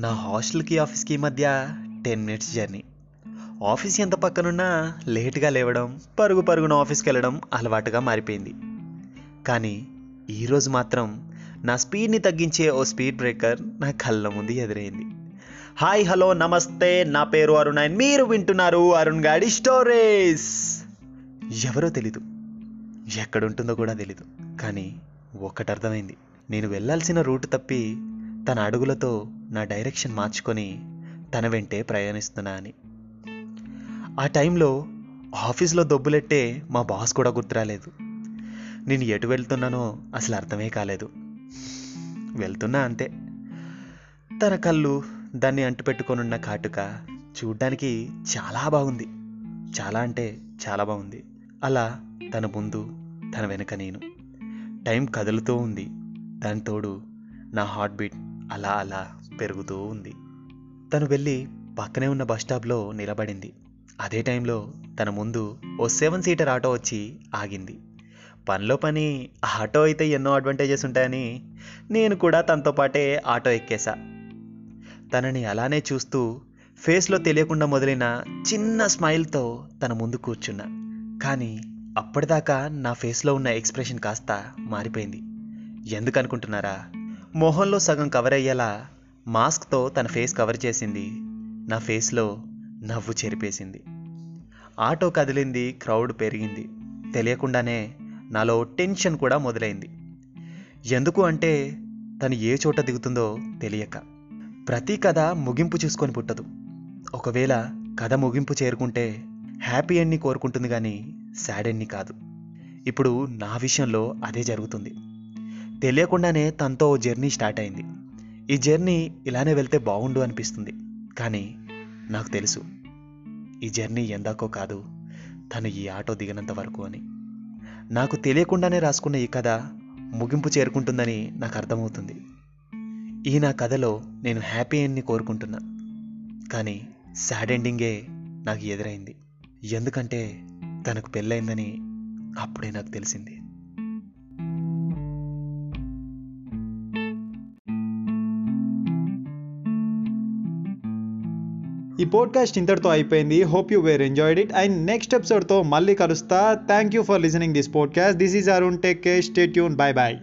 నా హాస్టల్కి ఆఫీస్కి మధ్య టెన్ మినిట్స్ జర్నీ. ఆఫీస్ ఎంత పక్కనున్నా లేట్గా లేవడం పరుగు పరుగున ఆఫీస్కి వెళ్ళడం అలవాటుగా మారిపోయింది. కానీ ఈరోజు మాత్రం నా స్పీడ్ని తగ్గించే ఓ స్పీడ్ బ్రేకర్ నా కళ్ళ ముందు ఎదురైంది. హాయ్ హలో నమస్తే నా పేరు అరుణ్ అండ్ మీరు వింటున్నారు అరుణ్ గాడి స్టోరీస్. ఎవరో తెలీదు. ఎక్కడుంటుందో కూడా తెలీదు. కానీ ఒక్కటి అర్థమైంది. నేను వెళ్ళాల్సిన రూట్ తప్పి తన అడుగులతో నా డైరెక్షన్ మార్చుకొని తన వెంటే ప్రయాణిస్తున్నా అని. ఆ టైంలో ఆఫీస్లో దొబ్బులెట్టే మా బాస్ కూడా గుర్తురాలేదు. నేను ఎటు వెళ్తున్నానో అసలు అర్థమే కాలేదు. వెళ్తున్నా అంతే. తన కళ్ళు దాన్ని అంటుపెట్టుకొనున్న కాటుక చూడ్డానికి చాలా బాగుంది. చాలా అంటే చాలా బాగుంది. అలా తన ముందు తన వెనక నేను. టైం కదులుతూ ఉంది. దాని తోడు నా హార్ట్ బీట్ అలా అలా పెరుగుతూ ఉంది. తను వెళ్ళి పక్కనే ఉన్న బస్ స్టాప్లో నిలబడింది. అదే టైంలో తన ముందు ఓ సెవెన్ సీటర్ ఆటో వచ్చి ఆగింది. పనిలో పని ఆటో అయితే ఎన్నో అడ్వాంటేజెస్ ఉంటాయని నేను కూడా తనతో పాటే ఆటో ఎక్కేశా. తనని అలానే చూస్తూ ఫేస్లో తెలియకుండా మొదలైన చిన్న స్మైల్తో తన ముందు కూర్చున్నా. కానీ అప్పటిదాకా నా ఫేస్లో ఉన్న ఎక్స్ప్రెషన్ కాస్త మారిపోయింది. ఎందుకనుకుంటున్నారా? మొహంలో సగం కవర్ అయ్యేలా మాస్క్తో తన ఫేస్ కవర్ చేసింది. నా ఫేస్లో నవ్వు చెరిపేసింది. ఆటో కదిలింది క్రౌడ్ పెరిగింది. తెలియకుండానే నాలో టెన్షన్ కూడా మొదలైంది. ఎందుకు అంటే తను ఏ చోట దిగుతుందో తెలియక. ప్రతి కథ ముగింపు చూసుకొని పుట్టదు. ఒకవేళ కథ ముగింపు చేరుకుంటే హ్యాపీ ఎండ్ని కోరుకుంటుంది కానీ సాడ్ ఎండ్ని కాదు. ఇప్పుడు నా విషయంలో అదే జరుగుతుంది. తెలియకుండానే తనతో జర్నీ స్టార్ట్ అయింది. ఈ జర్నీ ఇలానే వెళ్తే బాగుండు అనిపిస్తుంది. కానీ నాకు తెలుసు ఈ జర్నీ ఎందాకో కాదు తను ఈ ఆటో దిగినంత వరకు అని. నాకు తెలియకుండానే రాసుకున్న ఈ కథ ముగింపు చేరుకుంటుందని నాకు అర్థమవుతుంది. ఈ నా కథలో నేను హ్యాపీ ఎండ్ని కోరుకుంటున్నా. కానీ సాడ్ ఎండింగే నాకు ఎదురైంది. ఎందుకంటే తనకు పెళ్ళైందని అప్పుడే నాకు తెలిసింది. ఈ పోడ్కాస్ట్ ఇంతటితో అయిపోయింది. Hope you were enjoyed it and next ఎపిసోడ్తో మళ్ళీ కలుస్తా. Thank you for listening this podcast this is Arun take care stay tune bye bye